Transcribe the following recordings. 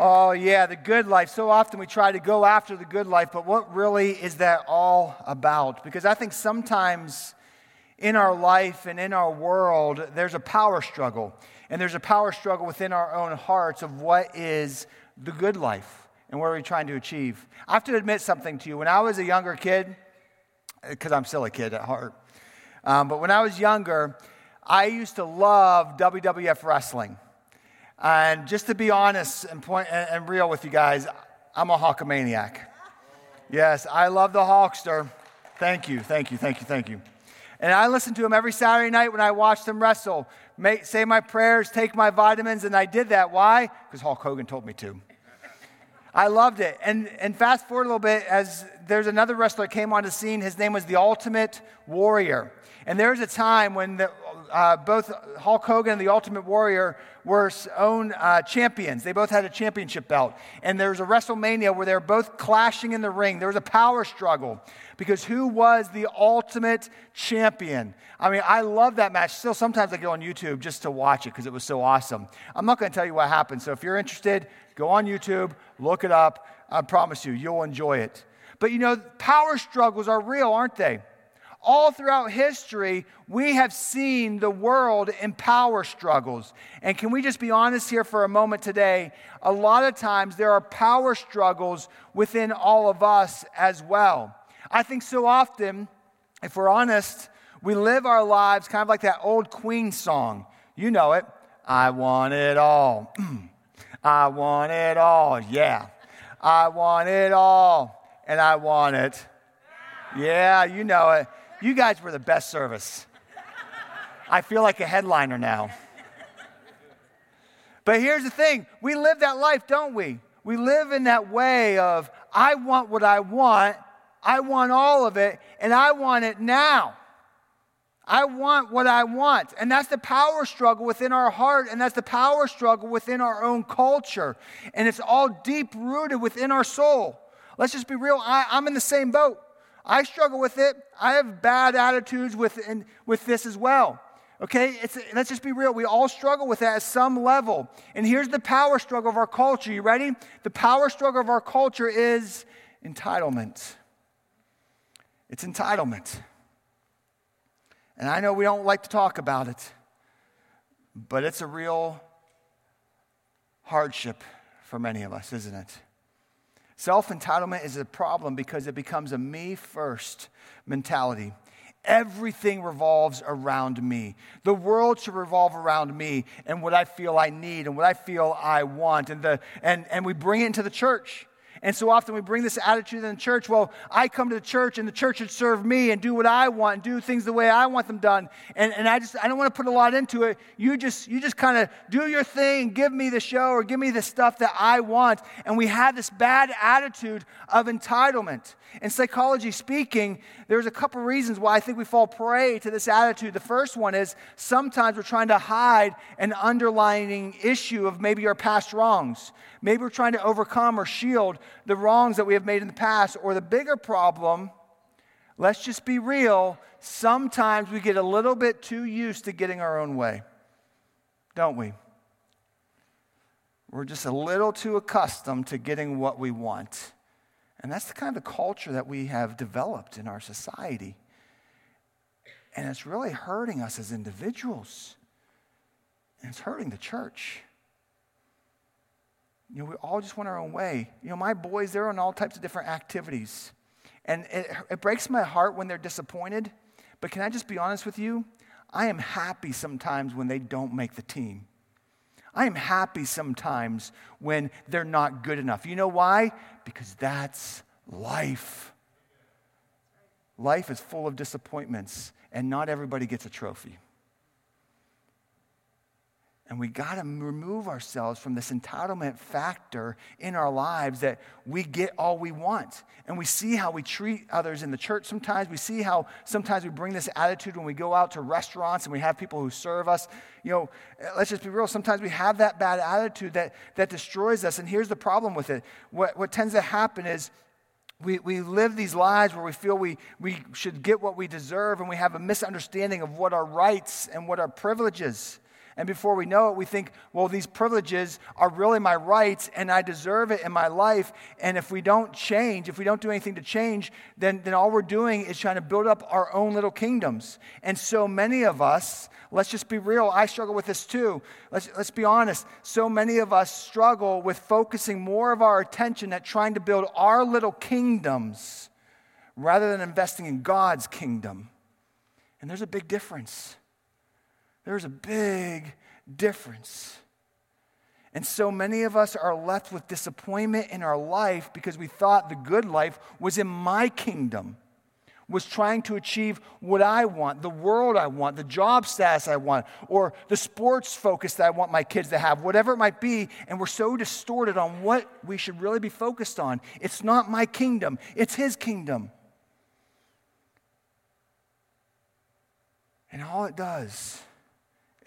Oh, yeah, the good life. So often we try to go after the good life, but what really is that all about? Because I think sometimes in our life and in our world, there's a power struggle. And there's a power struggle within our own hearts of what is the good life and what are we trying to achieve. I have to admit something to you. When I was a younger kid, because I'm still a kid at heart, um, but when I was younger, I used to love WWF wrestling. And just to be honest and, point, and, and real with you guys, I'm a Hulkamaniac. Yes, I love the Hulkster. Thank you, thank you, thank you, thank you. And I listen to him every Saturday night when I watch them wrestle. Make, say my prayers, take my vitamins, and I did that. Why? Because Hulk Hogan told me to. I loved it. And, and fast forward a little bit, as there's another wrestler came on the scene. His name was the Ultimate Warrior. And there was a time when the, uh, both Hulk Hogan and the Ultimate Warrior were own uh, champions. They both had a championship belt. And there was a WrestleMania where they were both clashing in the ring. There was a power struggle because who was the ultimate champion? I mean, I love that match. Still, sometimes I go on YouTube just to watch it because it was so awesome. I'm not going to tell you what happened. So if you're interested, go on YouTube, look it up. I promise you, you'll enjoy it. But you know, power struggles are real, aren't they? All throughout history, we have seen the world in power struggles. And can we just be honest here for a moment today? A lot of times there are power struggles within all of us as well. I think so often, if we're honest, we live our lives kind of like that old Queen song. You know it. I want it all. I want it all. Yeah. I want it all. And I want it. Yeah, you know it. You guys were the best service. I feel like a headliner now. But here's the thing we live that life, don't we? We live in that way of, I want what I want, I want all of it, and I want it now. I want what I want. And that's the power struggle within our heart, and that's the power struggle within our own culture. And it's all deep rooted within our soul. Let's just be real. I, am in the same boat. I struggle with it. I have bad attitudes with, in, with this as well. Okay, it's, let's just be real. We all struggle with that at some level. And here's the power struggle of our culture. You ready? The power struggle of our culture is entitlement. It's entitlement. And I know we don't like to talk about it, but it's a real hardship for many of us, isn't it? Self entitlement is a problem because it becomes a me first mentality. Everything revolves around me. The world should revolve around me and what I feel I need and what I feel I want. And, the, and, and we bring it into the church. And so often we bring this attitude in the church well, I come to the church and the church should serve me and do what I want and do things the way I want them done. And, and I just, I don't want to put a lot into it. You just, you just kind of do your thing, and give me the show or give me the stuff that I want. And we have this bad attitude of entitlement. In psychology speaking, there's a couple reasons why I think we fall prey to this attitude. The first one is sometimes we're trying to hide an underlying issue of maybe our past wrongs. Maybe we're trying to overcome or shield the wrongs that we have made in the past. Or the bigger problem, let's just be real, sometimes we get a little bit too used to getting our own way, don't we? We're just a little too accustomed to getting what we want. And that's the kind of culture that we have developed in our society. And it's really hurting us as individuals. And it's hurting the church. You know, we all just went our own way. You know, my boys, they're on all types of different activities. And it, it breaks my heart when they're disappointed. But can I just be honest with you? I am happy sometimes when they don't make the team. I am happy sometimes when they're not good enough. You know why? Because that's life. Life is full of disappointments, and not everybody gets a trophy. And we got to remove ourselves from this entitlement factor in our lives that we get all we want. And we see how we treat others in the church sometimes. We see how sometimes we bring this attitude when we go out to restaurants and we have people who serve us. You know, eh, let's just be real. Sometimes we have that bad attitude that, that destroys us. And here's the problem with it what, what tends to happen is we, we live these lives where we feel we, we should get what we deserve, and we have a misunderstanding of what our rights and what our privileges And before we know it, we think, well, these privileges are really my rights and I deserve it in my life. And if we don't change, if we don't do anything to change, then, then all we're doing is trying to build up our own little kingdoms. And so many of us, let's just be real, I struggle with this too. Let's, let's be honest. So many of us struggle with focusing more of our attention at trying to build our little kingdoms rather than investing in God's kingdom. And there's a big difference. There's a big difference. And so many of us are left with disappointment in our life because we thought the good life was in my kingdom, was trying to achieve what I want, the world I want, the job status I want, or the sports focus that I want my kids to have, whatever it might be. And we're so distorted on what we should really be focused on. It's not my kingdom, it's His kingdom. And all it does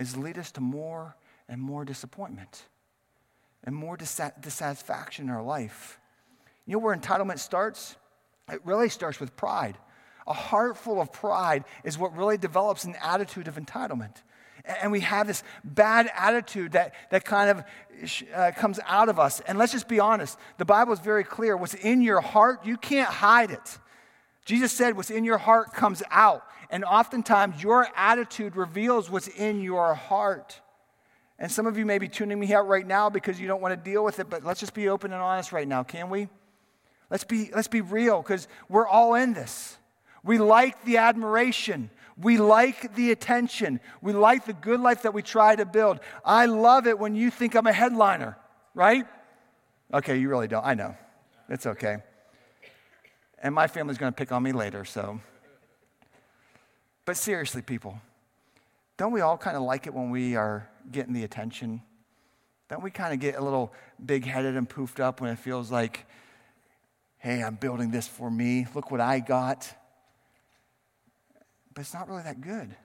is lead us to more and more disappointment and more dissatisfaction in our life. You know where entitlement starts? It really starts with pride. A heart full of pride is what really develops an attitude of entitlement. And we have this bad attitude that, that kind of uh, comes out of us. And let's just be honest the Bible is very clear. What's in your heart, you can't hide it. Jesus said, What's in your heart comes out. And oftentimes, your attitude reveals what's in your heart. And some of you may be tuning me out right now because you don't want to deal with it, but let's just be open and honest right now, can we? Let's be, let's be real because we're all in this. We like the admiration. We like the attention. We like the good life that we try to build. I love it when you think I'm a headliner, right? Okay, you really don't. I know. It's okay. And my family's going to pick on me later, so. But seriously, people, don't we all kind of like it when we are getting the attention? Don't we kind of get a little big headed and poofed up when it feels like, hey, I'm building this for me. Look what I got. But it's not really that good.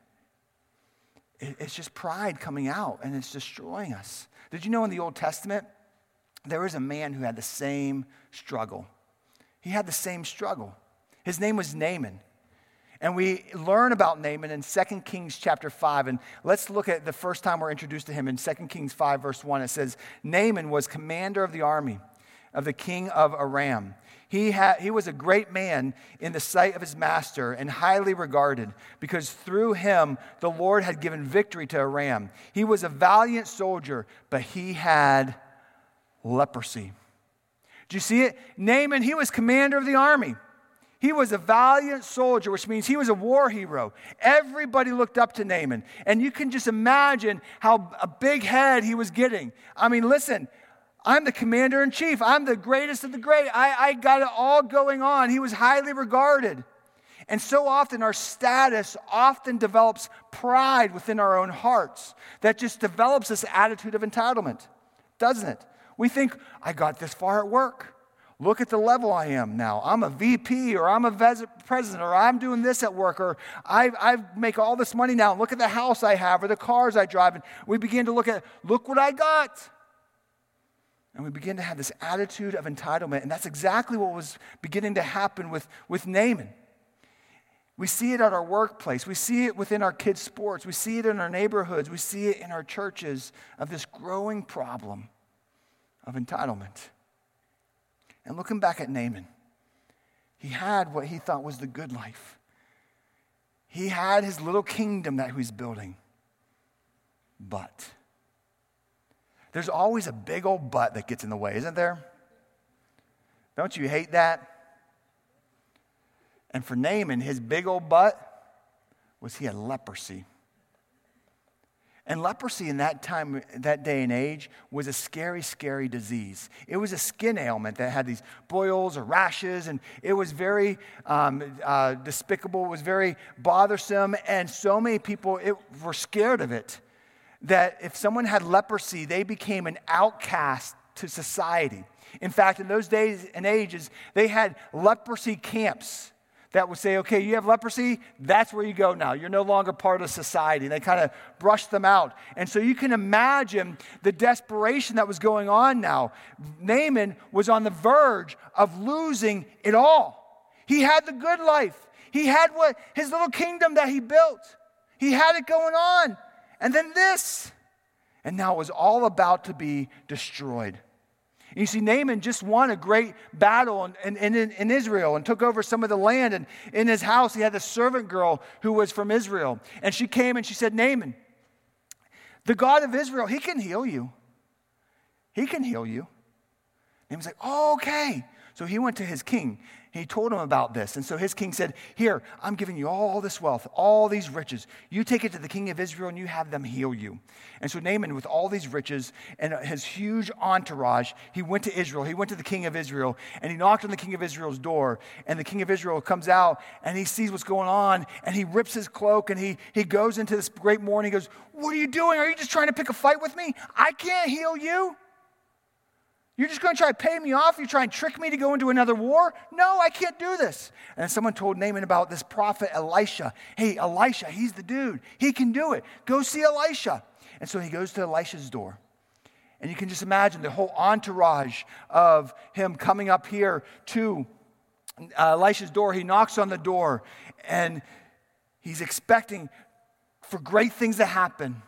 It's just pride coming out and it's destroying us. Did you know in the Old Testament, there was a man who had the same struggle? He had the same struggle. His name was Naaman. And we learn about Naaman in 2 Kings chapter 5. And let's look at the first time we're introduced to him in 2 Kings 5, verse 1. It says, Naaman was commander of the army of the king of Aram. He, had, he was a great man in the sight of his master and highly regarded because through him the Lord had given victory to Aram. He was a valiant soldier, but he had leprosy. Do you see it? Naaman, he was commander of the army. He was a valiant soldier, which means he was a war hero. Everybody looked up to Naaman. And you can just imagine how a big head he was getting. I mean, listen, I'm the commander in chief. I'm the greatest of the great. I, I got it all going on. He was highly regarded. And so often, our status often develops pride within our own hearts that just develops this attitude of entitlement, doesn't it? We think, I got this far at work. Look at the level I am now. I'm a VP or I'm a president or I'm doing this at work or I, I make all this money now. Look at the house I have or the cars I drive. And we begin to look at, look what I got. And we begin to have this attitude of entitlement. And that's exactly what was beginning to happen with, with Naaman. We see it at our workplace. We see it within our kids' sports. We see it in our neighborhoods. We see it in our churches of this growing problem of entitlement. And looking back at Naaman, he had what he thought was the good life. He had his little kingdom that he was building. But there's always a big old but that gets in the way, isn't there? Don't you hate that? And for Naaman, his big old butt was he had leprosy. And leprosy in that time, that day and age, was a scary, scary disease. It was a skin ailment that had these boils or rashes, and it was very um, uh, despicable. It was very bothersome, and so many people it, were scared of it that if someone had leprosy, they became an outcast to society. In fact, in those days and ages, they had leprosy camps that would say, okay, you have leprosy, that's where you go now. You're no longer part of society. And they kind of brushed them out. And so you can imagine the desperation that was going on now. Naaman was on the verge of losing it all. He had the good life, he had what his little kingdom that he built, he had it going on. And then this. And now it was all about to be destroyed. You see, Naaman just won a great battle in, in, in, in, Israel and took over some of the land. And in his house, he had a servant girl who was from Israel. And she came and she said, Naaman, the God of Israel, he can heal you. He can heal you. Naaman's like, oh, okay. So he went to his king. He told him about this. And so his king said, Here, I'm giving you all this wealth, all these riches. You take it to the king of Israel and you have them heal you. And so Naaman, with all these riches and his huge entourage, he went to Israel. He went to the king of Israel and he knocked on the king of Israel's door. And the king of Israel comes out and he sees what's going on and he rips his cloak and he, he goes into this great mourning. He goes, What are you doing? Are you just trying to pick a fight with me? I can't heal you. You're just going to try to pay me off? You're trying to trick me to go into another war? No, I can't do this. And someone told Naaman about this prophet Elisha. Hey, Elisha, he's the dude. He can do it. Go see Elisha. And so he goes to Elisha's door. And you can just imagine the whole entourage of him coming up here to uh, Elisha's door. He knocks on the door and he's expecting for great things to happen.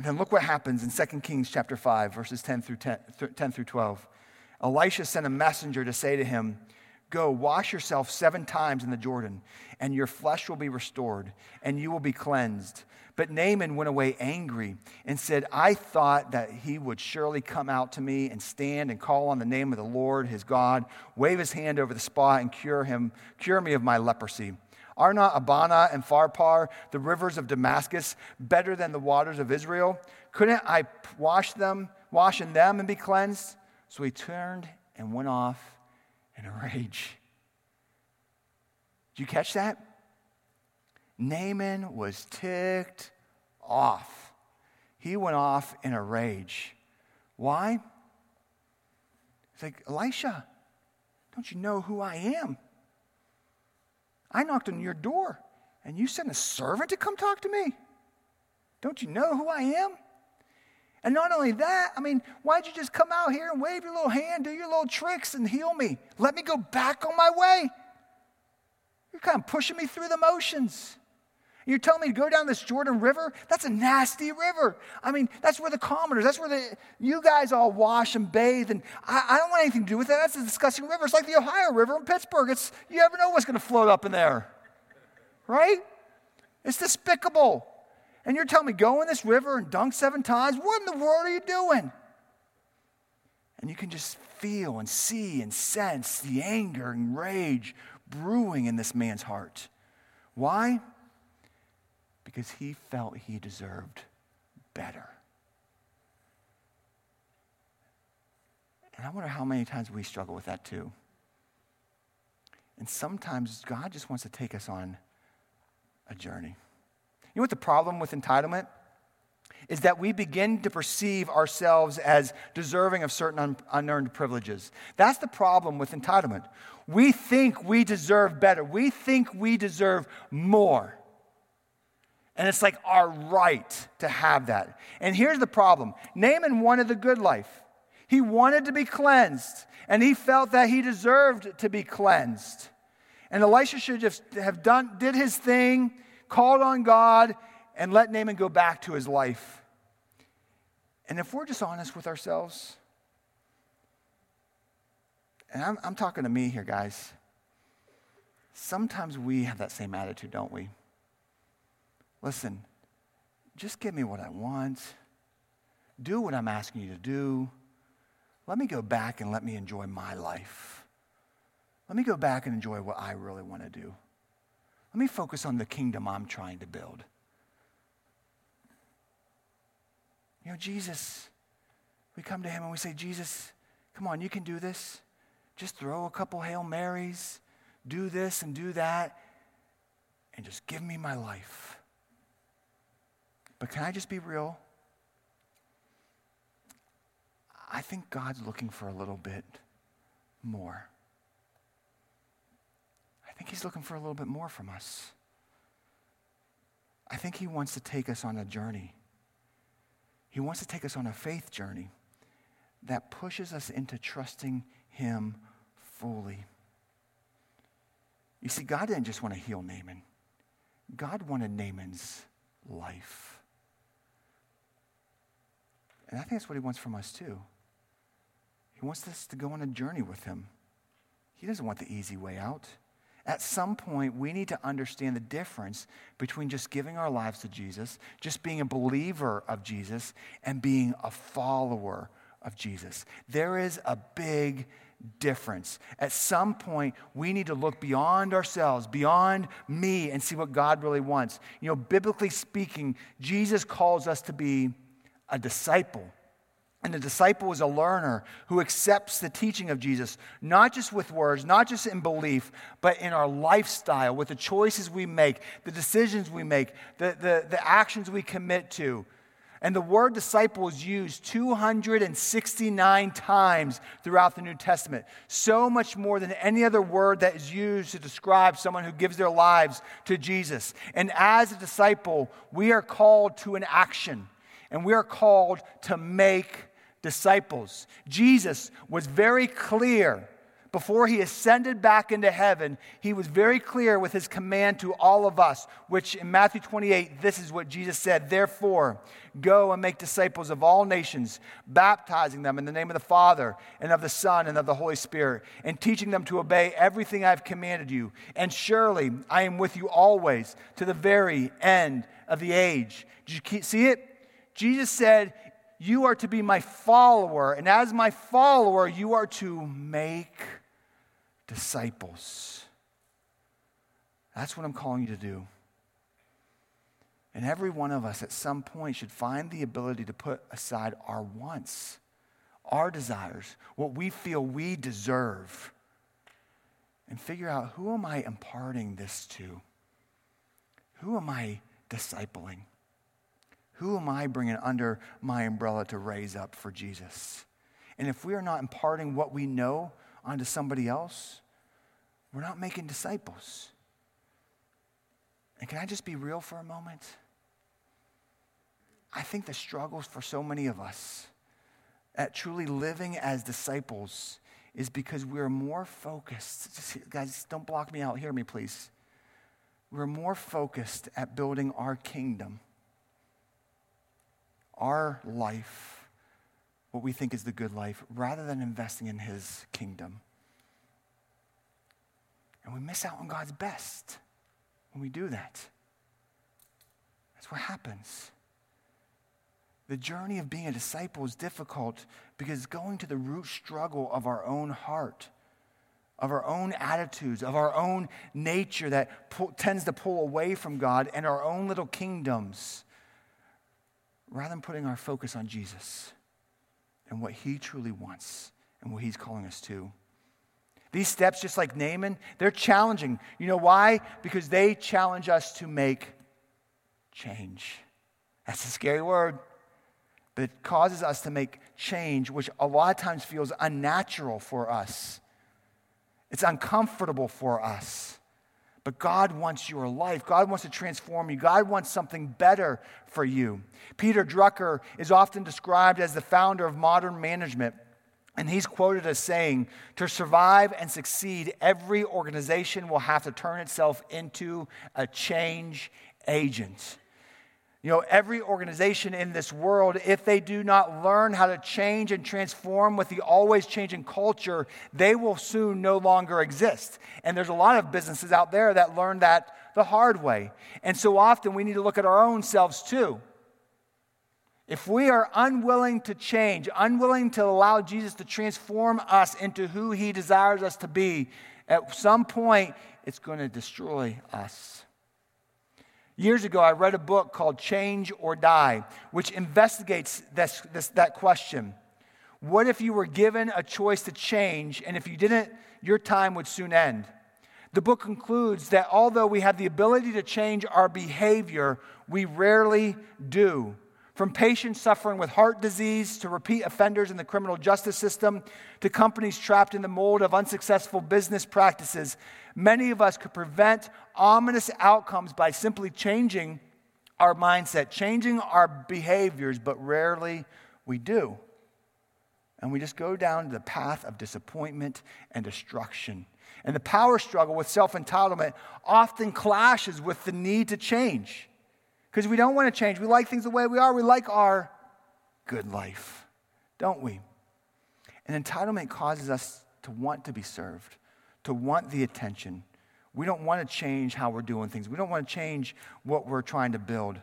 And then look what happens in 2 Kings chapter 5, verses 10 through, 10, 10 through 12. Elisha sent a messenger to say to him, Go, wash yourself seven times in the Jordan, and your flesh will be restored, and you will be cleansed. But Naaman went away angry and said, I thought that he would surely come out to me and stand and call on the name of the Lord his God, wave his hand over the spot, and cure him, cure me of my leprosy. Are not Abana and Pharpar, the rivers of Damascus, better than the waters of Israel? Couldn't I wash them, wash in them and be cleansed? So he turned and went off in a rage. Did you catch that? Naaman was ticked off. He went off in a rage. Why? He's like, Elisha, don't you know who I am? I knocked on your door and you sent a servant to come talk to me. Don't you know who I am? And not only that, I mean, why'd you just come out here and wave your little hand, do your little tricks, and heal me? Let me go back on my way. You're kind of pushing me through the motions. You're telling me to go down this Jordan River? That's a nasty river. I mean, that's where the commoners, that's where the, you guys all wash and bathe. And I, I don't want anything to do with that. That's a disgusting river. It's like the Ohio River in Pittsburgh. It's, you never know what's going to float up in there. Right? It's despicable. And you're telling me go in this river and dunk seven times? What in the world are you doing? And you can just feel and see and sense the anger and rage brewing in this man's heart. Why? Because he felt he deserved better. And I wonder how many times we struggle with that too. And sometimes God just wants to take us on a journey. You know what the problem with entitlement is that we begin to perceive ourselves as deserving of certain un- unearned privileges. That's the problem with entitlement. We think we deserve better. We think we deserve more. And it's like our right to have that. And here's the problem Naaman wanted the good life, he wanted to be cleansed, and he felt that he deserved to be cleansed. And Elisha should just have done, did his thing, called on God, and let Naaman go back to his life. And if we're just honest with ourselves, and I'm, I'm talking to me here, guys, sometimes we have that same attitude, don't we? Listen, just give me what I want. Do what I'm asking you to do. Let me go back and let me enjoy my life. Let me go back and enjoy what I really want to do. Let me focus on the kingdom I'm trying to build. You know, Jesus, we come to him and we say, Jesus, come on, you can do this. Just throw a couple Hail Marys, do this and do that, and just give me my life. But can I just be real? I think God's looking for a little bit more. I think He's looking for a little bit more from us. I think He wants to take us on a journey. He wants to take us on a faith journey that pushes us into trusting Him fully. You see, God didn't just want to heal Naaman, God wanted Naaman's life. And I think that's what he wants from us too. He wants us to go on a journey with him. He doesn't want the easy way out. At some point, we need to understand the difference between just giving our lives to Jesus, just being a believer of Jesus, and being a follower of Jesus. There is a big difference. At some point, we need to look beyond ourselves, beyond me, and see what God really wants. You know, biblically speaking, Jesus calls us to be a disciple. And the disciple is a learner who accepts the teaching of Jesus, not just with words, not just in belief, but in our lifestyle, with the choices we make, the decisions we make, the, the, the actions we commit to. And the word disciple is used 269 times throughout the New Testament. So much more than any other word that is used to describe someone who gives their lives to Jesus. And as a disciple, we are called to an action, and we are called to make disciples. Jesus was very clear before he ascended back into heaven, he was very clear with his command to all of us, which in Matthew 28, this is what Jesus said Therefore, go and make disciples of all nations, baptizing them in the name of the Father, and of the Son, and of the Holy Spirit, and teaching them to obey everything I've commanded you. And surely I am with you always to the very end of the age. Did you see it? Jesus said, You are to be my follower, and as my follower, you are to make disciples. That's what I'm calling you to do. And every one of us at some point should find the ability to put aside our wants, our desires, what we feel we deserve, and figure out who am I imparting this to? Who am I discipling? Who am I bringing under my umbrella to raise up for Jesus? And if we are not imparting what we know onto somebody else, we're not making disciples. And can I just be real for a moment? I think the struggles for so many of us at truly living as disciples is because we're more focused. Just, guys, don't block me out. Hear me, please. We're more focused at building our kingdom, our life, what we think is the good life, rather than investing in His kingdom. And we miss out on God's best when we do that. That's what happens. The journey of being a disciple is difficult because going to the root struggle of our own heart, of our own attitudes, of our own nature that pull, tends to pull away from God and our own little kingdoms, rather than putting our focus on Jesus and what He truly wants and what He's calling us to. These steps, just like Naaman, they're challenging. You know why? Because they challenge us to make change. That's a scary word, but it causes us to make change, which a lot of times feels unnatural for us. It's uncomfortable for us. But God wants your life. God wants to transform you. God wants something better for you. Peter Drucker is often described as the founder of modern management. And he's quoted as saying, To survive and succeed, every organization will have to turn itself into a change agent. You know, every organization in this world, if they do not learn how to change and transform with the always changing culture, they will soon no longer exist. And there's a lot of businesses out there that learn that the hard way. And so often we need to look at our own selves too. If we are unwilling to change, unwilling to allow Jesus to transform us into who he desires us to be, at some point it's going to destroy us. Years ago, I read a book called Change or Die, which investigates this, this, that question. What if you were given a choice to change, and if you didn't, your time would soon end? The book concludes that although we have the ability to change our behavior, we rarely do. From patients suffering with heart disease to repeat offenders in the criminal justice system to companies trapped in the mold of unsuccessful business practices, many of us could prevent ominous outcomes by simply changing our mindset, changing our behaviors, but rarely we do. And we just go down the path of disappointment and destruction. And the power struggle with self entitlement often clashes with the need to change because we don't want to change. We like things the way we are. We like our good life, don't we? And entitlement causes us to want to be served, to want the attention. We don't want to change how we're doing things. We don't want to change what we're trying to build.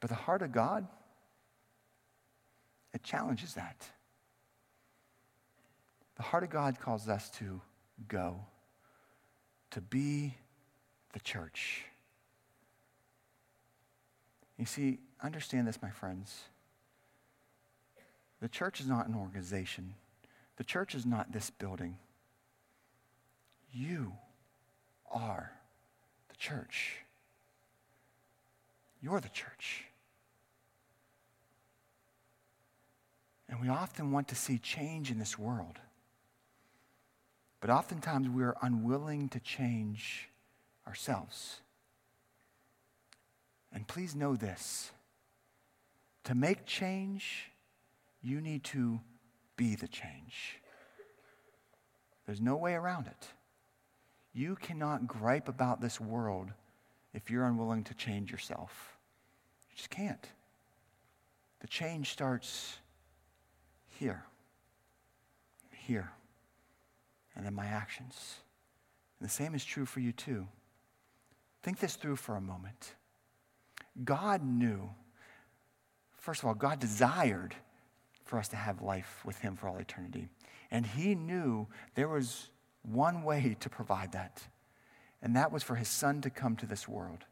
But the heart of God, it challenges that. The heart of God calls us to go, to be the church. You see, understand this, my friends. The church is not an organization, the church is not this building. You are the church. You're the church. And we often want to see change in this world. But oftentimes we are unwilling to change ourselves. And please know this to make change, you need to be the change. There's no way around it. You cannot gripe about this world if you're unwilling to change yourself. You just can't. The change starts here, here, and then my actions. And the same is true for you too. Think this through for a moment. God knew, first of all, God desired for us to have life with Him for all eternity. And He knew there was one way to provide that, and that was for His Son to come to this world.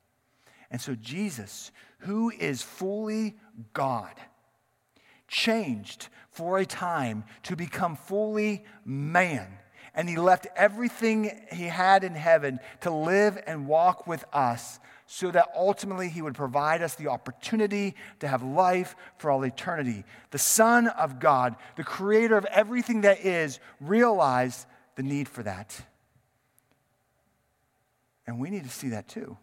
And so, Jesus, who is fully God, changed for a time to become fully man. And he left everything he had in heaven to live and walk with us so that ultimately he would provide us the opportunity to have life for all eternity. The Son of God, the creator of everything that is, realized the need for that. And we need to see that too.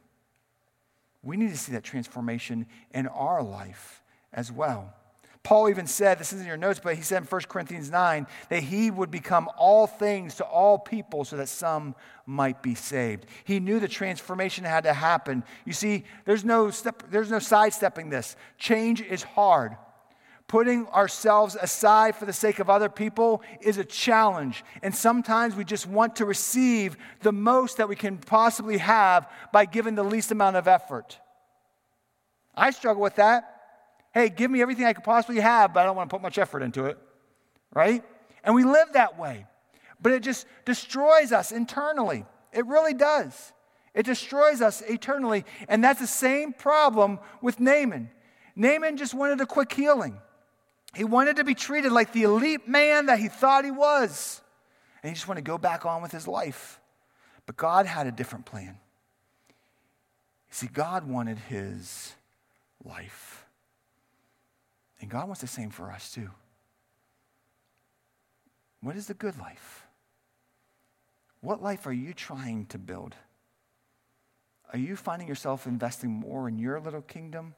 We need to see that transformation in our life as well. Paul even said, this isn't in your notes, but he said in 1 Corinthians 9 that he would become all things to all people so that some might be saved. He knew the transformation had to happen. You see, there's no, step, there's no sidestepping this. Change is hard. Putting ourselves aside for the sake of other people is a challenge. And sometimes we just want to receive the most that we can possibly have by giving the least amount of effort. I struggle with that hey, give me everything I could possibly have, but I don't want to put much effort into it, right? And we live that way. But it just destroys us internally. It really does. It destroys us eternally. And that's the same problem with Naaman. Naaman just wanted a quick healing. He wanted to be treated like the elite man that he thought he was. And he just wanted to go back on with his life. But God had a different plan. See, God wanted his life. And God wants the same for us too. What is the good life? What life are you trying to build? Are you finding yourself investing more in your little kingdom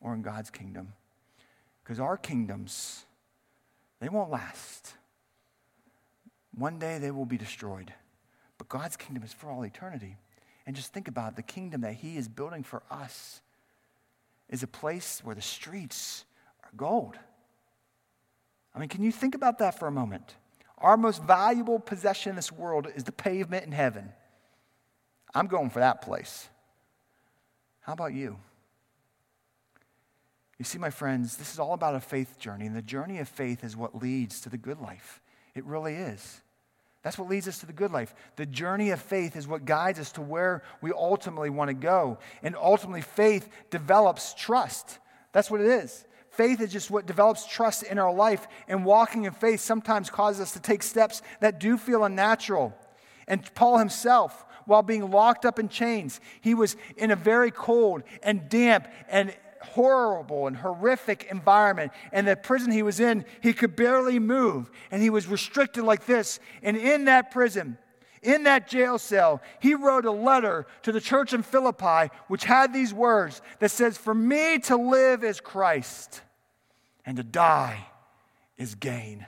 or in God's kingdom? Because our kingdoms, they won't last. One day they will be destroyed. But God's kingdom is for all eternity. And just think about it, the kingdom that He is building for us is a place where the streets gold. I mean, can you think about that for a moment? Our most valuable possession in this world is the pavement in heaven. I'm going for that place. How about you? You see, my friends, this is all about a faith journey, and the journey of faith is what leads to the good life. It really is. That's what leads us to the good life. The journey of faith is what guides us to where we ultimately want to go. And ultimately, faith develops trust. That's what it is. Faith is just what develops trust in our life, and walking in faith sometimes causes us to take steps that do feel unnatural. And Paul himself, while being locked up in chains, he was in a very cold and damp and horrible and horrific environment. And the prison he was in, he could barely move, and he was restricted like this. And in that prison, in that jail cell, he wrote a letter to the church in Philippi, which had these words that says, For me to live is Christ, and to die is gain.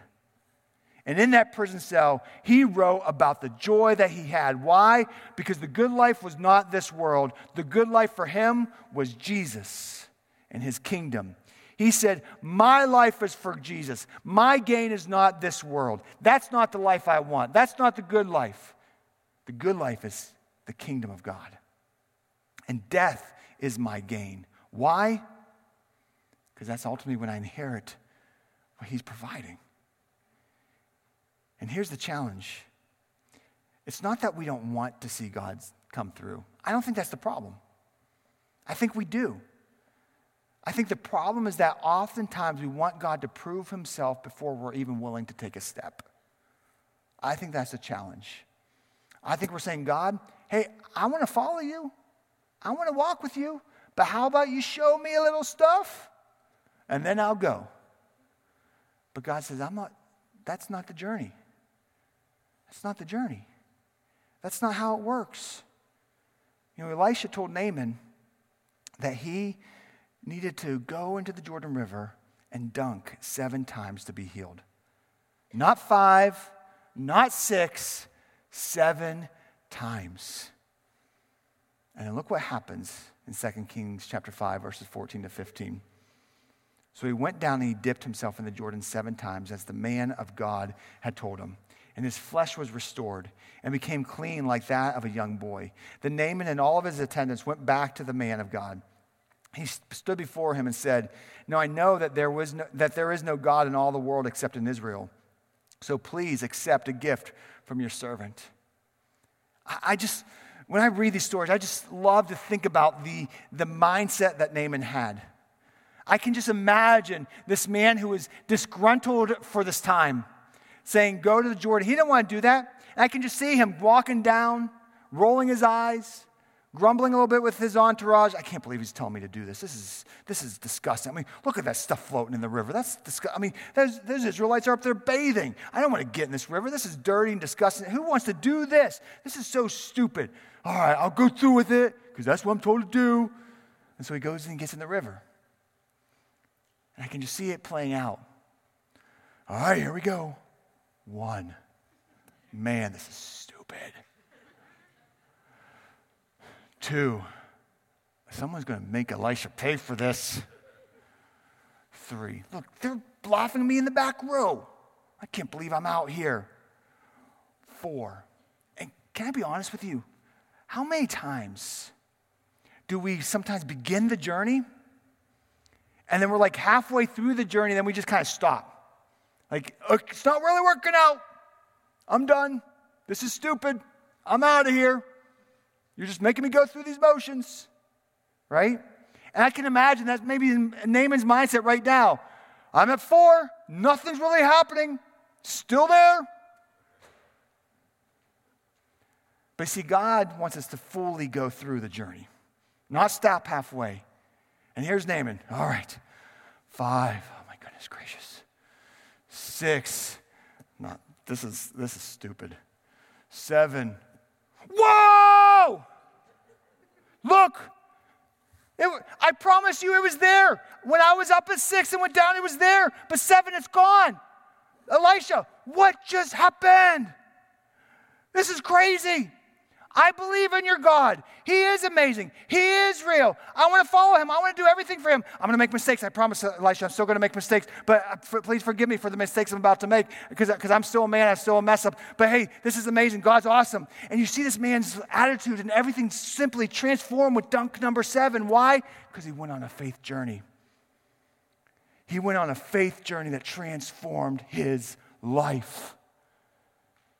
And in that prison cell, he wrote about the joy that he had. Why? Because the good life was not this world. The good life for him was Jesus and his kingdom. He said, My life is for Jesus. My gain is not this world. That's not the life I want. That's not the good life. The good life is the kingdom of God. And death is my gain. Why? Because that's ultimately when I inherit what He's providing. And here's the challenge it's not that we don't want to see God come through. I don't think that's the problem. I think we do. I think the problem is that oftentimes we want God to prove himself before we're even willing to take a step. I think that's a challenge. I think we're saying, God, hey, I want to follow you. I want to walk with you. But how about you show me a little stuff? And then I'll go. But God says, I'm not, that's not the journey. That's not the journey. That's not how it works. You know, Elisha told Naaman that he needed to go into the Jordan River and dunk seven times to be healed. Not five, not six, seven times. And then look what happens in 2 Kings chapter 5, verses 14 to 15. So he went down and he dipped himself in the Jordan seven times, as the man of God had told him. And his flesh was restored and became clean like that of a young boy. Then Naaman and all of his attendants went back to the man of God he stood before him and said, Now I know that there, was no, that there is no God in all the world except in Israel. So please accept a gift from your servant. I, just, when I read these stories, I just love to think about the, the mindset that Naaman had. I can just imagine this man who was disgruntled for this time saying, Go to the Jordan. He didn't want to do that. And I can just see him walking down, rolling his eyes, grumbling a little bit with his entourage. I can't believe he's telling me to do this. This is, this is disgusting. I mean, look at that stuff floating in the river. That's disgusting. I mean, those, those Israelites are up there bathing. I don't want to get in this river. This is dirty and disgusting. Who wants to do this? This is so stupid. All right, I'll go through with it because that's what I'm told to do. And so he goes and gets in the river. And I can just see it playing out. All right, here we go. One. Man, this is stupid. Two, someone's going to make Elisha pay for this. Three, look, they're laughing at me in the back row. I can't believe I'm out here. Four, and can I be honest with you? How many times do we sometimes begin the journey and then we're like halfway through the journey, then we just kind of stop? Like, it's not really working out. I'm done. This is stupid. I'm out of here. You're just making me go through these motions, right? And I can imagine that's maybe Naaman's mindset right now. I'm at four, nothing's really happening, still there. But see, God wants us to fully go through the journey, not stop halfway. And here's Naaman. All right, five. Oh my goodness gracious. Six. Not this is this is stupid. Seven. Whoa! Look, it, I promise you it was there. When I was up at six and went down, it was there. But seven, it's gone. Elisha, what just happened? This is crazy. I believe in your God. He is amazing. He is real. I want to follow him. I want to do everything for him. I'm going to make mistakes. I promise, Elisha, I'm still going to make mistakes. But uh, please forgive me for the mistakes I'm about to make because I'm still a man. I'm still a mess up. But hey, this is amazing. God's awesome. And you see this man's attitude and everything simply transformed with dunk number seven. Why? Because he went on a faith journey. He went on a faith journey that transformed his life.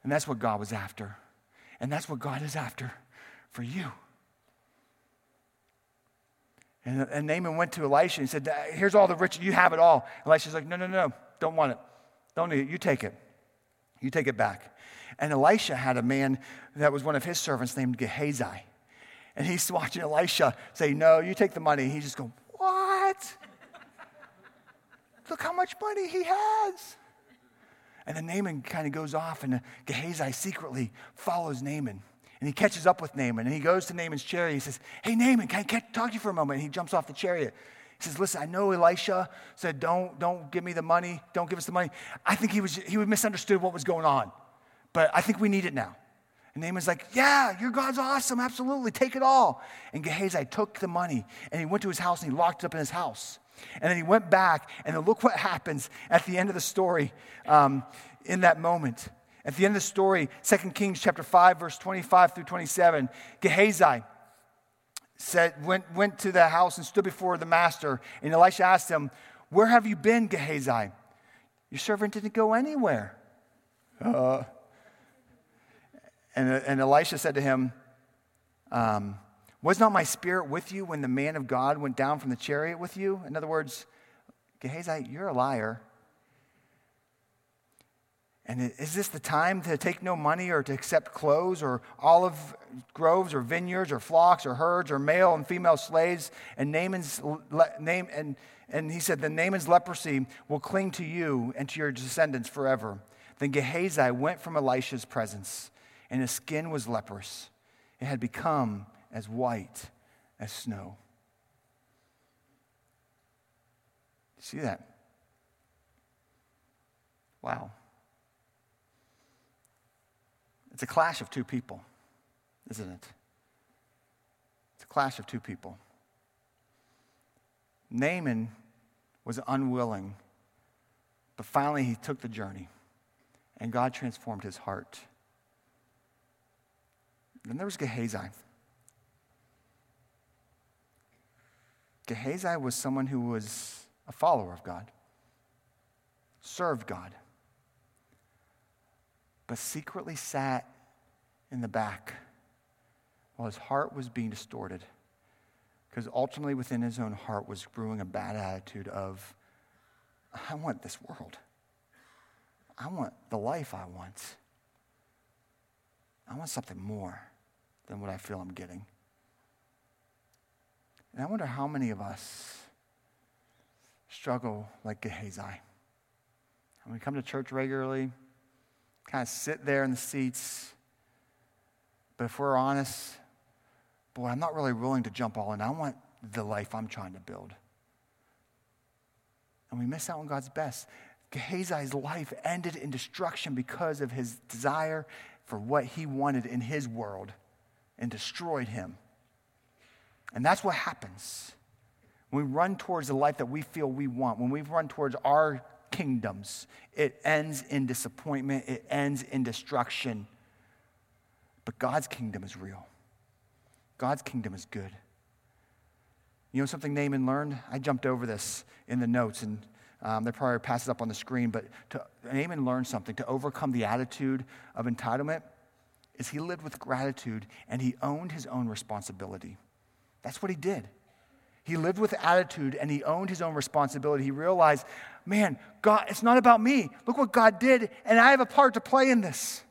And that's what God was after. And that's what God is after for you. And, and Naaman went to Elisha and said, Here's all the riches. You have it all. Elisha's like, No, no, no. Don't want it. Don't need it. You take it. You take it back. And Elisha had a man that was one of his servants named Gehazi. And he's watching Elisha say, No, you take the money. He's just going, What? Look how much money he has. And then Naaman kind of goes off, and Gehazi secretly follows Naaman. And he catches up with Naaman, and he goes to Naaman's chariot. He says, Hey, Naaman, can I talk to you for a moment? And he jumps off the chariot. He says, Listen, I know Elisha said, Don't, don't give me the money. Don't give us the money. I think he, was, he misunderstood what was going on, but I think we need it now. And Naaman's like, Yeah, your God's awesome. Absolutely. Take it all. And Gehazi took the money and he went to his house and he locked it up in his house. And then he went back, and then look what happens at the end of the story um, in that moment. At the end of the story, 2 Kings chapter 5, verse 25 through 27, Gehazi said, went, went to the house and stood before the master. And Elisha asked him, Where have you been, Gehazi? Your servant didn't go anywhere. Uh, and, and Elisha said to him, um, Was not my spirit with you when the man of God went down from the chariot with you? In other words, Gehazi, you're a liar. And is this the time to take no money or to accept clothes or olive groves or vineyards or flocks or herds or male and female slaves? And Naaman's name and, and he said, the Naaman's leprosy will cling to you and to your descendants forever. Then Gehazi went from Elisha's presence, and his skin was leprous. It had become as white as snow. See that? Wow. It's a clash of two people, isn't it? It's a clash of two people. Naaman was unwilling, but finally he took the journey, and God transformed his heart. Then there was Gehazi. Gehazi was someone who was a follower of God, served God but secretly sat in the back while his heart was being distorted. Because ultimately, within his own heart, was brewing a bad attitude of, I want this world. I want the life I want. I want something more than what I feel I'm getting. And I wonder how many of us struggle like Gehazi. When we come to church regularly, kind of sit there in the seats. But if we're honest, boy, I'm not really willing to jump all in. I want the life I'm trying to build. And we miss out on God's best. Gehazi's life ended in destruction because of his desire for what he wanted in his world and destroyed him. And that's what happens when we run towards the life that we feel we want, when we run towards our kingdoms. It ends in disappointment, it ends in destruction. But God's kingdom is real. God's kingdom is good. You know something Naaman learned? I jumped over this in the notes, and um, they probably pass it up on the screen. But to, Naaman learned something to overcome the attitude of entitlement is he lived with gratitude and he owned his own responsibility. That's what he did. He lived with attitude and he owned his own responsibility. He realized, man, God, it's not about me. Look what God did, and I have a part to play in this.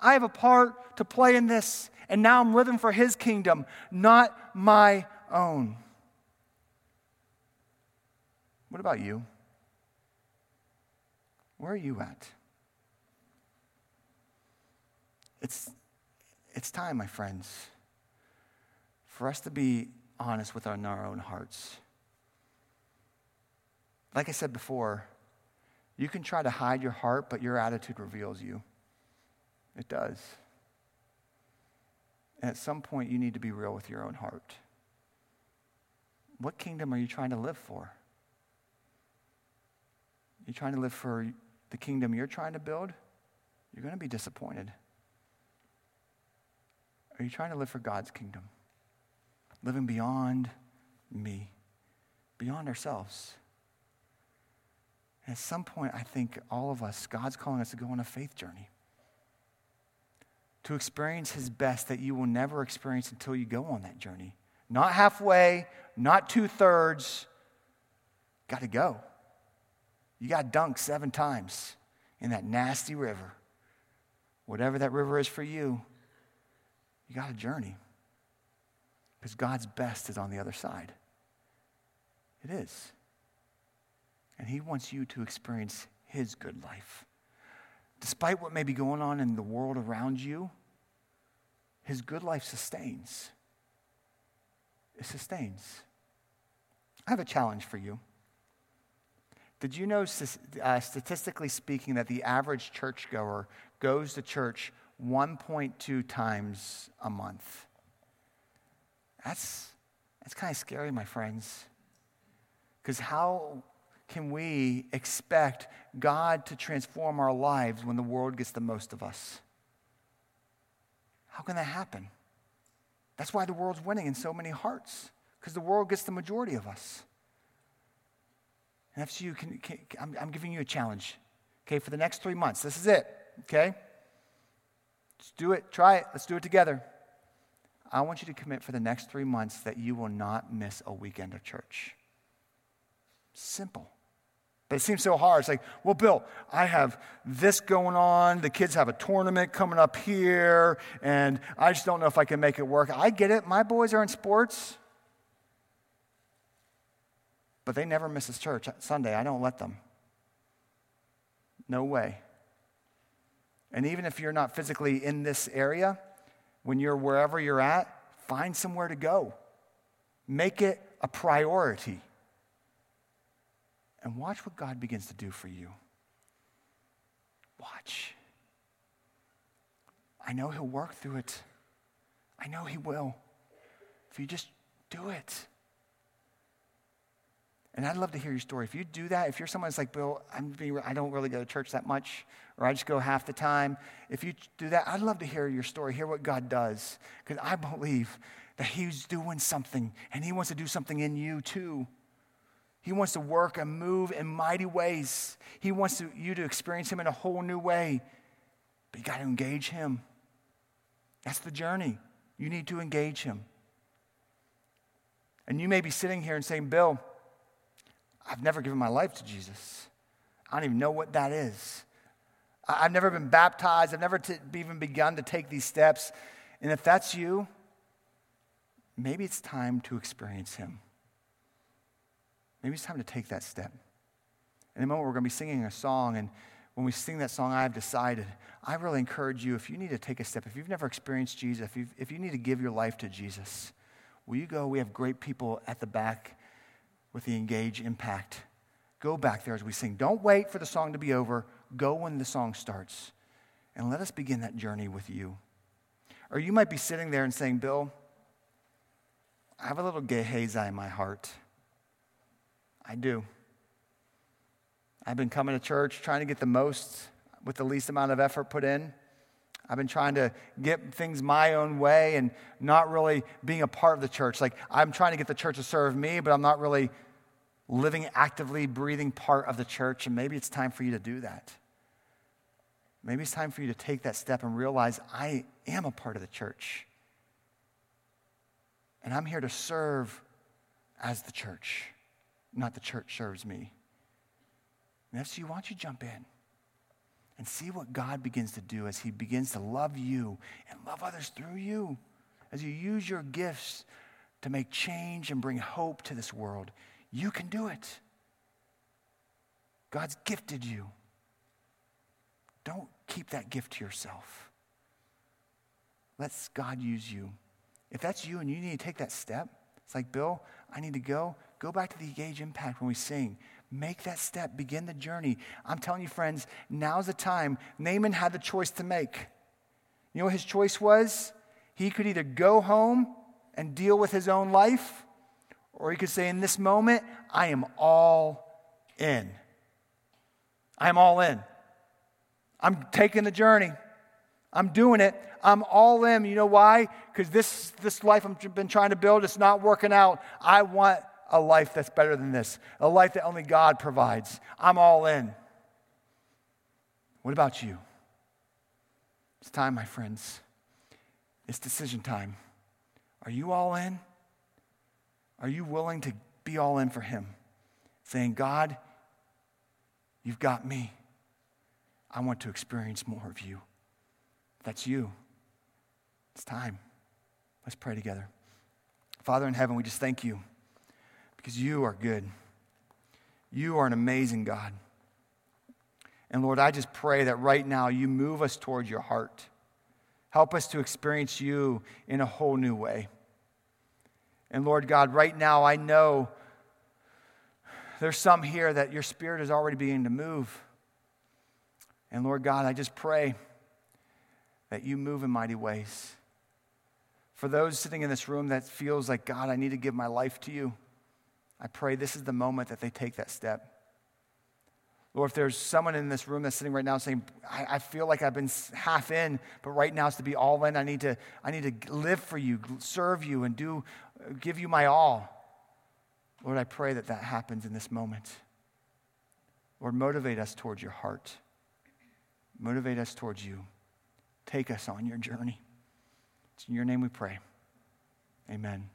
I have a part to play in this, and now I'm living for his kingdom, not my own. What about you? Where are you at? It's, it's time, my friends, for us to be honest with our, own hearts. Like I said before, you can try to hide your heart, but your attitude reveals you. It does. And at some point, you need to be real with your own heart. What kingdom are you trying to live for? You're trying to live for the kingdom you're trying to build? You're going to be disappointed. Are you trying to live for God's kingdom? Living beyond me, beyond ourselves. At some point, I think all of us, God's calling us to go on a faith journey. To experience His best that you will never experience until you go on that journey. Not halfway, not two thirds. Got to go. You got dunked seven times in that nasty river. Whatever that river is for you, you got a journey. Because God's best is on the other side. It is. And He wants you to experience His good life. Despite what may be going on in the world around you, His good life sustains. It sustains. I have a challenge for you. Did you know, uh, statistically speaking, that the average churchgoer goes to church 1.2 times a month? That's, that's kind of scary, my friends. Because how can we expect God to transform our lives when the world gets the most of us? How can that happen? That's why the world's winning in so many hearts, because the world gets the majority of us. And that's you. Can, can, I'm, I'm giving you a challenge, okay, for the next three months. This is it, okay? Let's do it. Try it. Let's do it together. I want you to commit for the next three months that you will not miss a weekend of church. Simple. But it seems so hard. It's like, well, Bill, I have this going on. The kids have a tournament coming up here, and I just don't know if I can make it work. I get it. My boys are in sports, but they never miss a church Sunday. I don't let them. No way. And even if you're not physically in this area, when you're wherever you're at, find somewhere to go. Make it a priority. And watch what God begins to do for you. Watch. I know He'll work through it. I know He will. If you just do it. And I'd love to hear your story. If you do that, if you're someone that's like, Bill, I'm being, I don't really go to church that much, or I just go half the time. If you do that, I'd love to hear your story, hear what God does. Because I believe that He's doing something, and He wants to do something in you too. He wants to work and move in mighty ways. He wants to, you to experience Him in a whole new way. But you got to engage Him. That's the journey. You need to engage Him. And you may be sitting here and saying, Bill, I've never given my life to Jesus. I don't even know what that is. I've never been baptized. I've never t- even begun to take these steps. And if that's you, maybe it's time to experience Him. Maybe it's time to take that step. In a moment, we're going to be singing a song. And when we sing that song, I've decided, I really encourage you, if you need to take a step, if you've never experienced Jesus, if, if you need to give your life to Jesus, will you go? We have great people at the back with the Engage Impact. Go back there as we sing. Don't wait for the song to be over. Go when the song starts. And let us begin that journey with you. Or you might be sitting there and saying, Bill, I have a little Gehazi in my heart. I do. I've been coming to church trying to get the most with the least amount of effort put in. I've been trying to get things my own way and not really being a part of the church. Like, I'm trying to get the church to serve me, but I'm not really living actively, breathing part of the church. And maybe it's time for you to do that. Maybe it's time for you to take that step and realize I am a part of the church. And I'm here to serve as the church, not the church serves me. And if you, why don't you jump in? and see what God begins to do as He begins to love you and love others through you. As you use your gifts to make change and bring hope to this world, you can do it. God's gifted you. Don't keep that gift to yourself. Let God use you. If that's you and you need to take that step, it's like, Bill, I need to go. Go back to the Engage Impact when we sing. Make that step, begin the journey. I'm telling you, friends, now's the time. Naaman had the choice to make. You know what his choice was? He could either go home and deal with his own life, or he could say, In this moment, I am all in. I'm all in. I'm taking the journey. I'm doing it. I'm all in. You know why? Because this, this life I've been trying to build, it's not working out. I want a life that's better than this, a life that only God provides. I'm all in. What about you? It's time, my friends. It's decision time. Are you all in? Are you willing to be all in for Him? Saying, God, you've got me. I want to experience more of you. That's you. It's time. Let's pray together. Father in heaven, we just thank you because you are good. You are an amazing God. And Lord, I just pray that right now you move us towards your heart. Help us to experience you in a whole new way. And Lord God, right now I know there's some here that your spirit is already beginning to move. And Lord God, I just pray that you move in mighty ways. For those sitting in this room that feels like, God, I need to give my life to you. I pray this is the moment that they take that step. Lord, if there's someone in this room that's sitting right now saying, I, I, feel like I've been half in, but right now it's to be all in. I need to, I need to live for you, serve you, and do, give you my all. Lord, I pray that that happens in this moment. Lord, motivate us towards your heart. Motivate us towards you. Take us on your journey. It's in your name we pray. Amen.